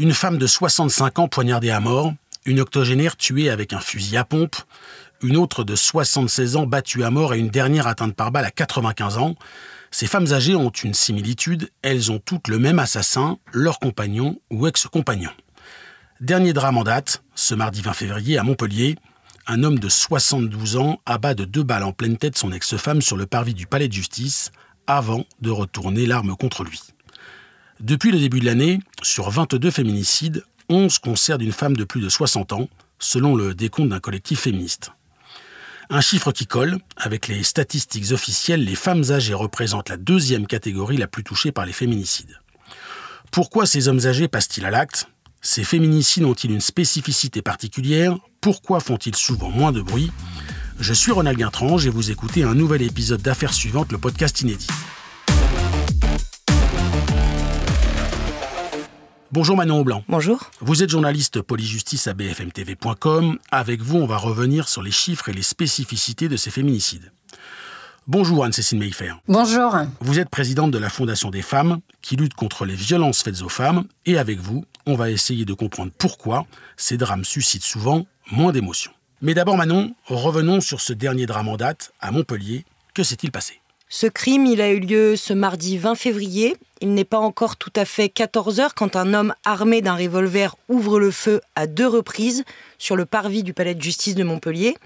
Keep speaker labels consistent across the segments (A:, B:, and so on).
A: Une femme de 65 ans poignardée à mort, une octogénaire tuée avec un fusil à pompe, une autre de 76 ans battue à mort et une dernière atteinte par balle à 95 ans. Ces femmes âgées ont une similitude, elles ont toutes le même assassin, leur compagnon ou ex-compagnon. Dernier drame en date, ce mardi 20 février à Montpellier, un homme de 72 ans abat de deux balles en pleine tête son ex-femme sur le parvis du palais de justice avant de retourner l'arme contre lui. Depuis le début de l'année, sur 22 féminicides, 11 concernent une femme de plus de 60 ans, selon le décompte d'un collectif féministe. Un chiffre qui colle, avec les statistiques officielles, les femmes âgées représentent la deuxième catégorie la plus touchée par les féminicides. Pourquoi ces hommes âgés passent-ils à l'acte? Ces féminicides ont-ils une spécificité particulière? Pourquoi font-ils souvent moins de bruit? Je suis Ronald Guintrange et vous écoutez un nouvel épisode d'Affaires suivantes, le podcast inédit. Bonjour Manon Blanc.
B: Bonjour.
A: Vous êtes journaliste polyjustice à bfmtv.com. Avec vous, on va revenir sur les chiffres et les spécificités de ces féminicides. Bonjour Anne-Cécile Meilfer.
B: Bonjour.
A: Vous êtes présidente de la Fondation des femmes qui lutte contre les violences faites aux femmes et avec vous, on va essayer de comprendre pourquoi ces drames suscitent souvent moins d'émotions. Mais d'abord Manon, revenons sur ce dernier drame en date à Montpellier. Que s'est-il passé?
B: Ce crime, il a eu lieu ce mardi 20 février. Il n'est pas encore tout à fait 14 heures quand un homme armé d'un revolver ouvre le feu à deux reprises sur le parvis du palais de justice de Montpellier.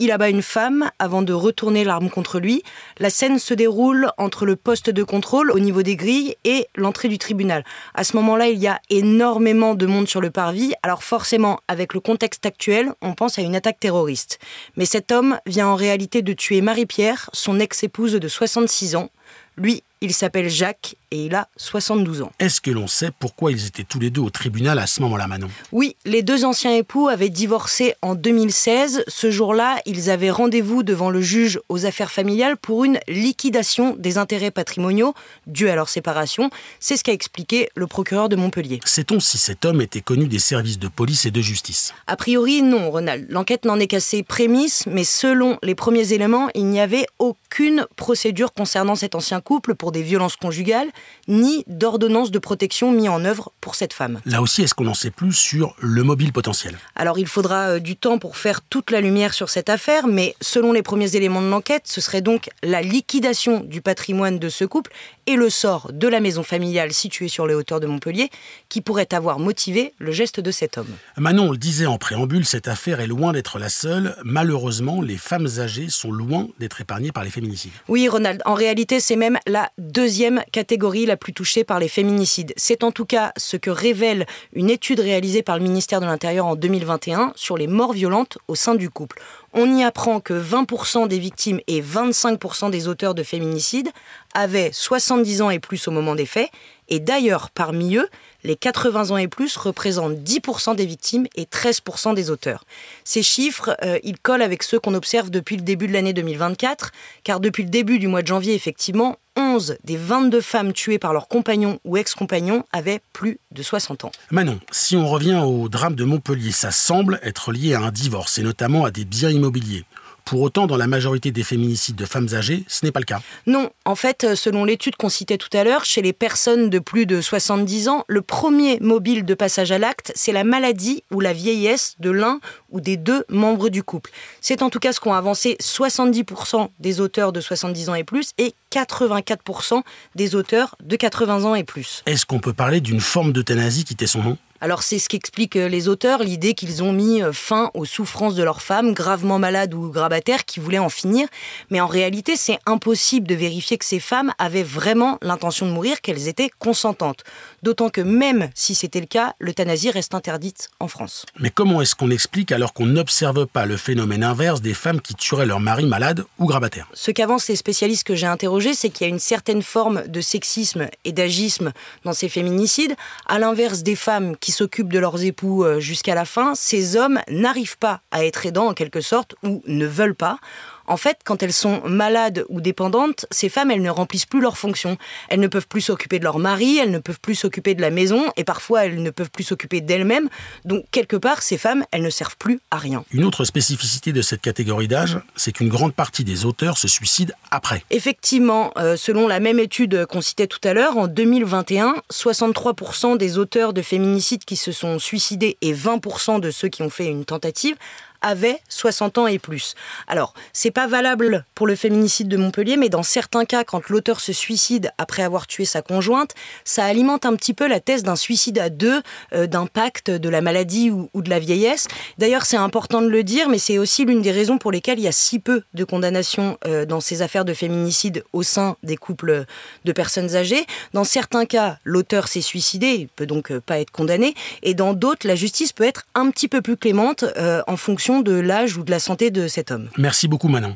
B: Il abat une femme avant de retourner l'arme contre lui. La scène se déroule entre le poste de contrôle au niveau des grilles et l'entrée du tribunal. À ce moment-là, il y a énormément de monde sur le parvis. Alors forcément, avec le contexte actuel, on pense à une attaque terroriste. Mais cet homme vient en réalité de tuer Marie-Pierre, son ex-épouse de 66 ans. Lui, il s'appelle Jacques et il a 72 ans.
A: Est-ce que l'on sait pourquoi ils étaient tous les deux au tribunal à ce moment-là, Manon?
B: Oui, les deux anciens époux avaient divorcé en 2016. Ce jour-là, ils avaient rendez-vous devant le juge aux affaires familiales pour une liquidation des intérêts patrimoniaux dus à leur séparation. C'est ce qu'a expliqué le procureur de Montpellier.
A: Sait-on si cet homme était connu des services de police et de justice?
B: A priori, non, Ronald. L'enquête n'en est qu'à ses prémices, mais selon les premiers éléments, il n'y avait aucune procédure concernant cet ancien couple pour des violences conjugales, ni d'ordonnance de protection mis en œuvre pour cette femme.
A: Là aussi, est-ce qu'on en sait plus sur le mobile potentiel?
B: Alors il faudra euh, du temps pour faire toute la lumière sur cette affaire, mais selon les premiers éléments de l'enquête, ce serait donc la liquidation du patrimoine de ce couple et le sort de la maison familiale située sur les hauteurs de Montpellier qui pourrait avoir motivé le geste de cet homme.
A: Manon, on le disait en préambule, cette affaire est loin d'être la seule. Malheureusement, les femmes âgées sont loin d'être épargnées par les féminicides.
B: Oui, Ronald, en réalité, c'est même la deuxième catégorie la plus touchée par les féminicides. C'est en tout cas ce que révèle une étude réalisée par le ministère de l'Intérieur en 2021 sur les morts violentes au sein du couple. On y apprend que 20% des victimes et 25% des auteurs de féminicides avaient 70 ans et plus au moment des faits. Et d'ailleurs, parmi eux, les 80 ans et plus représentent 10% des victimes et 13% des auteurs. Ces chiffres, euh, ils collent avec ceux qu'on observe depuis le début de l'année 2024, car depuis le début du mois de janvier, effectivement, 11 des 22 femmes tuées par leurs compagnons ou ex-compagnons avaient plus de 60 ans.
A: Manon, si on revient au drame de Montpellier, ça semble être lié à un divorce et notamment à des biens immobiliers. Pour autant, dans la majorité des féminicides de femmes âgées, ce n'est pas le cas.
B: Non, en fait, euh, selon l'étude qu'on citait tout à l'heure, chez les personnes de plus de 70 ans, le premier mobile de passage à l'acte, c'est la maladie ou la vieillesse de l'un ou des deux membres du couple. C'est en tout cas ce qu'ont avancé 70% des auteurs de 70 ans et plus et 84% des auteurs de 80 ans et plus.
A: Est-ce qu'on peut parler d'une forme d'euthanasie qui était son nom?
B: Alors c'est ce qu'expliquent euh, les auteurs, l'idée qu'ils ont mis euh, fin aux souffrances de leurs femmes, gravement malades ou grabataires, qui voulaient en finir. Mais en réalité, c'est impossible de vérifier que ces femmes avaient vraiment l'intention de mourir, qu'elles étaient consentantes. D'autant que même si c'était le cas, l'euthanasie reste interdite en France.
A: Mais comment est-ce qu'on explique alors qu'on n'observe pas le phénomène inverse des femmes qui tueraient leur mari malade ou grabataire?
B: Ce qu'avancent les spécialistes que j'ai interrogés, c'est qu'il y a une certaine forme de sexisme et d'agisme dans ces féminicides, à l'inverse des femmes qui s'occupent de leurs époux euh, jusqu'à la fin, ces hommes n'arrivent pas à être aidants en quelque sorte ou ne veulent pas. En fait, quand elles sont malades ou dépendantes, ces femmes, elles ne remplissent plus leurs fonctions. Elles ne peuvent plus s'occuper de leur mari, elles ne peuvent plus s'occuper de la maison, et parfois elles ne peuvent plus s'occuper d'elles-mêmes. Donc, quelque part, ces femmes, elles ne servent plus à rien.
A: Une autre spécificité de cette catégorie d'âge, c'est qu'une grande partie des auteurs se suicident après.
B: Effectivement, euh, selon la même étude qu'on citait tout à l'heure, en 2021, 63% des auteurs de féminicides qui se sont suicidés et 20% de ceux qui ont fait une tentative avaient 60 ans et plus. Alors, c'est pas valable pour le féminicide de Montpellier, mais dans certains cas, quand l'auteur se suicide après avoir tué sa conjointe, ça alimente un petit peu la thèse d'un suicide à deux, euh, d'un pacte de la maladie ou, de la vieillesse. D'ailleurs, c'est important de le dire, mais c'est aussi l'une des raisons pour lesquelles il y a si peu de condamnations euh, dans ces affaires de féminicide au sein des couples de personnes âgées. Dans certains cas, l'auteur s'est suicidé, il peut donc euh, pas être condamné, et dans d'autres, la justice peut être un petit peu plus clémente en fonction de l'âge ou de la santé de cet homme.
A: Merci beaucoup Manon.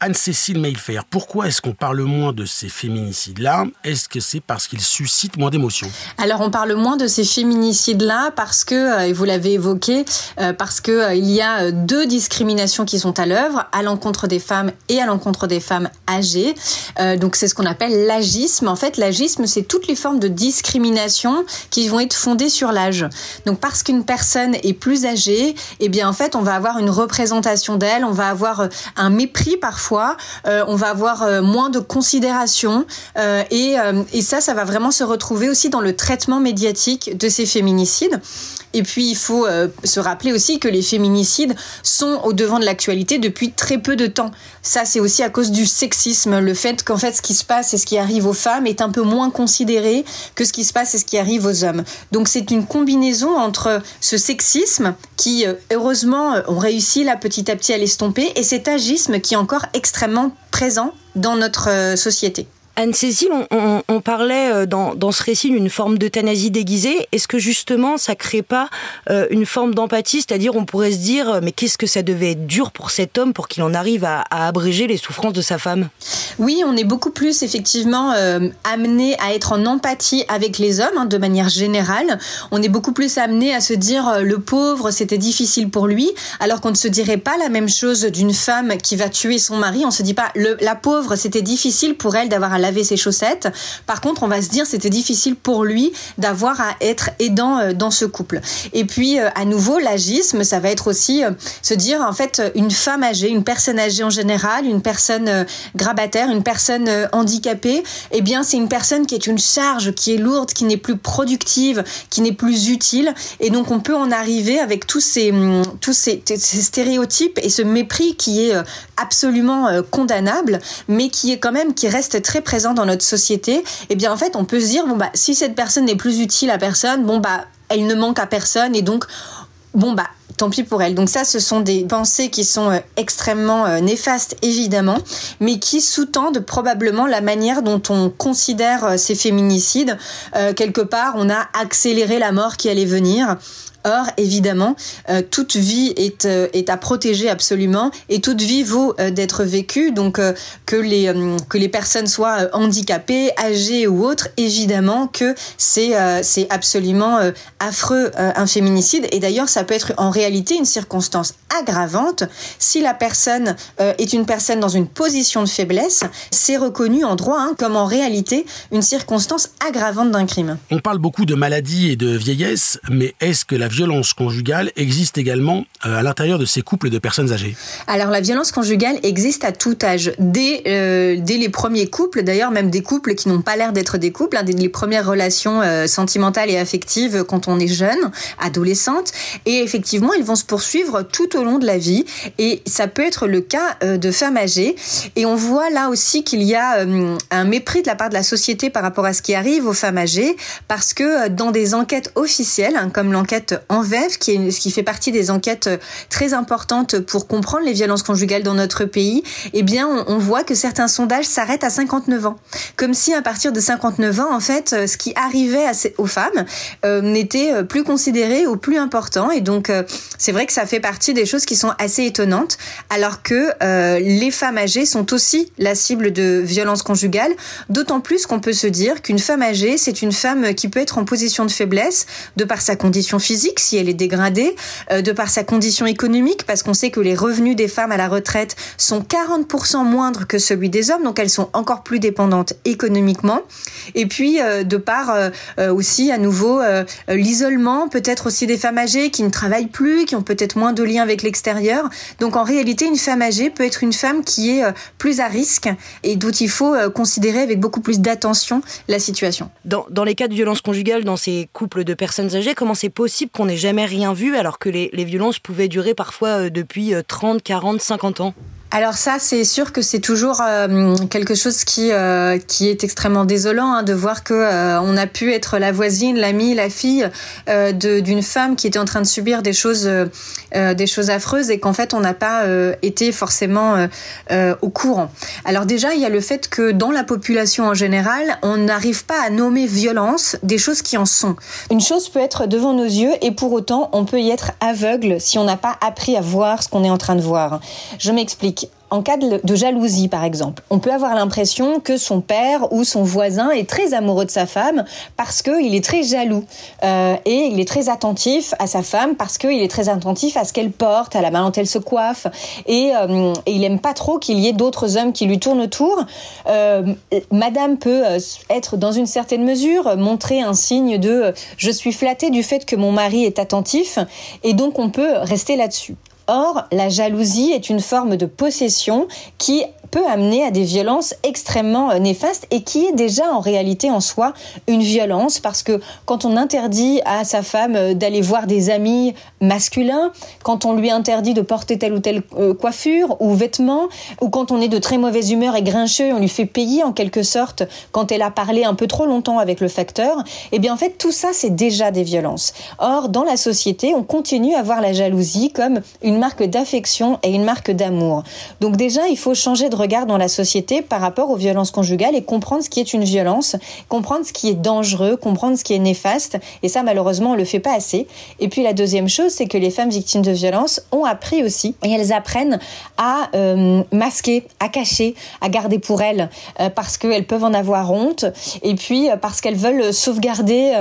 A: Anne-Cécile Mailfer, pourquoi est-ce qu'on parle moins de ces féminicides-là? Est-ce que c'est parce qu'ils suscitent moins d'émotions?
C: Alors on parle moins de ces féminicides-là parce que, euh, et vous l'avez évoqué, euh, parce que euh, il y a deux discriminations qui sont à l'œuvre, à l'encontre des femmes et à l'encontre des femmes âgées. donc c'est ce qu'on appelle l'agisme. En fait, l'agisme, c'est toutes les formes de discrimination qui vont être fondées sur l'âge. Donc parce qu'une personne est plus âgée, eh bien en fait, on va avoir une représentation d'elle, on va avoir un mépris parfois euh, on va avoir euh, moins de considération euh, et, ça, ça va vraiment se retrouver aussi dans le traitement médiatique de ces féminicides. Et puis il faut se rappeler aussi que les féminicides sont au devant de l'actualité depuis très peu de temps. Ça, c'est aussi à cause du sexisme, le fait qu'en fait ce qui se passe et ce qui arrive aux femmes est un peu moins considéré que ce qui se passe et ce qui arrive aux hommes. Donc c'est une combinaison entre ce sexisme qui, heureusement, on réussit là petit à petit à l'estomper et cet agisme qui est encore extrêmement présent dans notre euh, société.
B: Anne-Cécile, on, parlait euh, dans, ce récit d'une forme d'euthanasie déguisée. Est-ce que justement ça crée pas euh, une forme d'empathie? C'est-à-dire on pourrait se dire euh, mais qu'est-ce que ça devait être dur pour cet homme pour qu'il en arrive à, abréger les souffrances de sa femme?
C: Oui, on est beaucoup plus effectivement amené à être en empathie avec les hommes hein, de manière générale. On est beaucoup plus amené à se dire le pauvre c'était difficile pour lui, alors qu'on ne se dirait pas la même chose d'une femme qui va tuer son mari. On se dit pas la pauvre c'était difficile pour elle d'avoir à laver ses chaussettes. Par contre, on va se dire c'était difficile pour lui d'avoir à être aidant euh, dans ce couple. Et puis euh, à nouveau l'agisme, ça va être aussi euh, se dire en fait une femme âgée, une personne âgée en général, une personne grabataire, une personne handicapée, eh bien c'est une personne qui est une charge, qui est lourde, qui n'est plus productive, qui n'est plus utile et donc on peut en arriver avec tous ces hum, tous ces, ces stéréotypes et ce mépris qui est absolument condamnable mais qui est quand même qui reste très présent dans notre société, eh bien en fait on peut se dire bon bah si cette personne n'est plus utile à personne, bon bah elle ne manque à personne et donc bon bah tant pis pour elle. Donc ça, ce sont des pensées qui sont euh, extrêmement euh, néfastes, évidemment, mais qui sous-tendent probablement la manière dont on considère euh, ces féminicides. quelque part, on a accéléré la mort qui allait venir. Or, évidemment, euh, toute vie est, euh, est à protéger absolument et toute vie vaut euh, d'être vécue. Donc, que, les, que les personnes soient handicapées, âgées ou autres, évidemment que c'est c'est absolument affreux un féminicide. Et d'ailleurs, ça peut être en réalité une circonstance aggravante si la personne est une personne dans une position de faiblesse. C'est reconnu en droit hein, comme en réalité une circonstance aggravante d'un crime.
A: On parle beaucoup de maladie et de vieillesse, mais est-ce que la violence conjugale existe également euh, à l'intérieur de ces couples de personnes âgées.
C: Alors la violence conjugale existe à tout âge, dès, euh, dès les premiers couples, d'ailleurs même des couples qui n'ont pas l'air d'être des couples, hein, dès les premières relations euh, sentimentales et affectives quand on est jeune, adolescente, et effectivement ils vont se poursuivre tout au long de la vie, et ça peut être le cas de femmes âgées, et on voit là aussi qu'il y a un mépris de la part de la société par rapport à ce qui arrive aux femmes âgées, parce que dans des enquêtes officielles, hein, comme l'enquête en VEV, qui, est, qui fait partie des enquêtes euh, très importantes pour comprendre les violences conjugales dans notre pays, eh bien, on, voit que certains sondages s'arrêtent à 59 ans. Comme si à partir de 59 ans, en fait, euh, ce qui arrivait aux femmes euh, n'était plus considéré ou plus important. Et donc, c'est vrai que ça fait partie des choses qui sont assez étonnantes, alors que les femmes âgées sont aussi la cible de violences conjugales, d'autant plus qu'on peut se dire qu'une femme âgée, c'est une femme qui peut être en position de faiblesse de par sa condition physique, si elle est dégradée, euh, de par sa condition économique, parce qu'on sait que les revenus des femmes à la retraite sont 40% moindres que celui des hommes, donc elles sont encore plus dépendantes économiquement, et puis euh, de par aussi à nouveau l'isolement, peut-être aussi des femmes âgées qui ne travaillent plus, qui ont peut-être moins de liens avec l'extérieur. Donc en réalité, une femme âgée peut être une femme qui est euh, plus à risque et dont il faut euh, considérer avec beaucoup plus d'attention la situation.
B: Dans, dans, les cas de violence conjugale, dans ces couples de personnes âgées, comment c'est possible qu'on n'ait jamais rien vu alors que les, les violences pouvaient durer parfois euh, depuis 30, 40, 50 ans
C: alors ça, c'est sûr que c'est toujours euh, quelque chose qui euh, qui est extrêmement désolant hein, de voir que euh, on a pu être la voisine, l'amie, la fille d'une femme qui était en train de subir des choses des choses affreuses et qu'en fait on n'a pas été forcément au courant. Alors déjà, il y a le fait que dans la population en général, on n'arrive pas à nommer violence des choses qui en sont. Une chose peut être devant nos yeux et pour autant on peut y être aveugle si on n'a pas appris à voir ce qu'on est en train de voir. Je m'explique en cas de, jalousie, par exemple, on peut avoir l'impression que son père ou son voisin est très amoureux de sa femme parce qu'il est très jaloux euh, et il est très attentif à sa femme parce qu'il est très attentif à ce qu'elle porte, à la manière dont elle se coiffe et, euh, il aime pas trop qu'il y ait d'autres hommes qui lui tournent autour. Euh, Madame peut être dans une certaine mesure montrer un signe de je suis flattée du fait que mon mari est attentif et donc on peut rester là-dessus. Or, la jalousie est une forme de possession qui peut amener à des violences extrêmement euh, néfastes et qui est déjà en réalité en soi une violence parce que quand on interdit à sa femme euh, d'aller voir des amis masculins, quand on lui interdit de porter telle ou telle euh, coiffure ou vêtements, ou quand on est de très mauvaise humeur et grincheux, on lui fait payer en quelque sorte quand elle a parlé un peu trop longtemps avec le facteur, eh bien en fait tout ça c'est déjà des violences. Or dans la société, on continue à voir la jalousie comme une marque d'affection et une marque d'amour. Donc déjà il faut changer de regard dans la société par rapport aux violences conjugales et comprendre ce qui est une violence, comprendre ce qui est dangereux, comprendre ce qui est néfaste. Et ça, malheureusement, on le fait pas assez. Et puis la deuxième chose, c'est que les femmes victimes de violences ont appris aussi et elles apprennent à euh, masquer, à cacher, à garder pour elles euh, parce qu'elles peuvent en avoir honte et puis euh, parce qu'elles veulent sauvegarder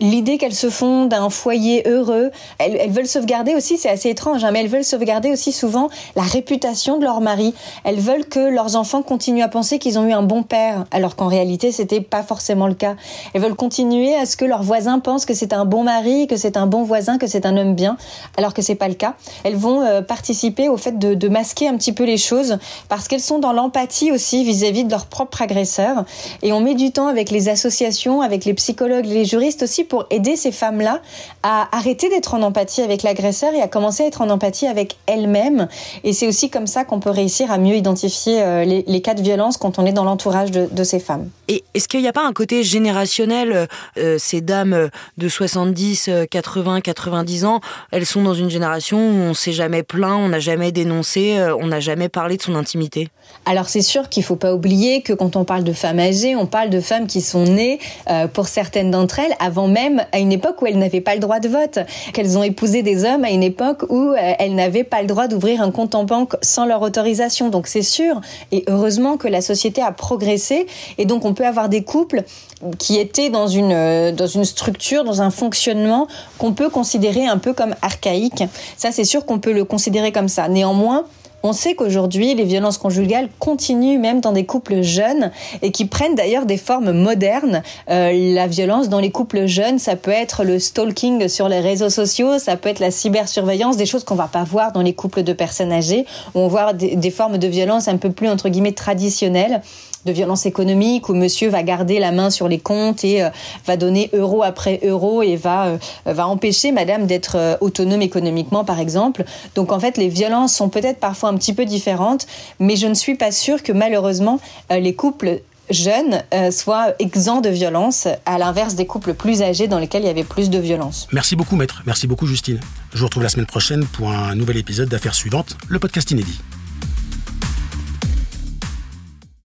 C: l'idée qu'elles se font d'un foyer heureux. Elles, veulent sauvegarder aussi, c'est assez étrange, hein, mais elles veulent sauvegarder aussi souvent la réputation de leur mari. Elles veulent que leurs enfants continuent à penser qu'ils ont eu un bon père, alors qu'en réalité, c'était pas forcément le cas. Elles veulent continuer à ce que leurs voisins pensent que c'est un bon mari, que c'est un bon voisin, que c'est un homme bien, alors que c'est pas le cas. Elles vont euh, participer au fait de, de, masquer un petit peu les choses parce qu'elles sont dans l'empathie aussi vis-à-vis de leur propre agresseur. Et on met du temps avec les associations, avec les psychologues, les juristes aussi pour aider ces femmes-là à arrêter d'être en empathie avec l'agresseur et à commencer à être en empathie avec elles-mêmes. Et c'est aussi comme ça qu'on peut réussir à mieux identifier euh, les, cas de violence quand on est dans l'entourage de, ces femmes.
B: Et est-ce qu'il n'y a pas un côté générationnel euh, Ces dames de 70, 80, 90 ans, elles sont dans une génération où on s'est jamais plaint, on n'a jamais dénoncé, euh, on n'a jamais parlé de son intimité?
C: Alors c'est sûr qu'il faut pas oublier que quand on parle de femmes âgées, on parle de femmes qui sont nées, pour certaines d'entre elles, avant même à une époque où elles n'avaient pas le droit de vote, qu'elles ont épousé des hommes à une époque où elles n'avaient pas le droit d'ouvrir un compte en banque sans leur autorisation. Donc c'est sûr et heureusement que la société a progressé. Et donc, on peut avoir des couples qui étaient dans une, euh, dans une structure, dans un fonctionnement qu'on peut considérer un peu comme archaïque. Ça, c'est sûr qu'on peut le considérer comme ça. Néanmoins, on sait qu'aujourd'hui, les violences conjugales continuent même dans des couples jeunes et qui prennent d'ailleurs des formes modernes. Euh, la violence dans les couples jeunes, ça peut être le stalking sur les réseaux sociaux, ça peut être la cybersurveillance, des choses qu'on va pas voir dans les couples de personnes âgées, où on voit des, des formes de violence un peu plus entre guillemets traditionnelles de violence économique où monsieur va garder la main sur les comptes et euh, va donner euro après euro et va euh, va empêcher madame d'être euh, autonome économiquement par exemple. Donc en fait les violences sont peut-être parfois un petit peu différentes, mais je ne suis pas sûre que malheureusement les couples jeunes soient exempts de violence, à l'inverse des couples plus âgés dans lesquels il y avait plus de violence.
A: Merci beaucoup maître, merci beaucoup Justine. Je vous retrouve la semaine prochaine pour un nouvel épisode d'Affaires suivantes, le podcast inédit.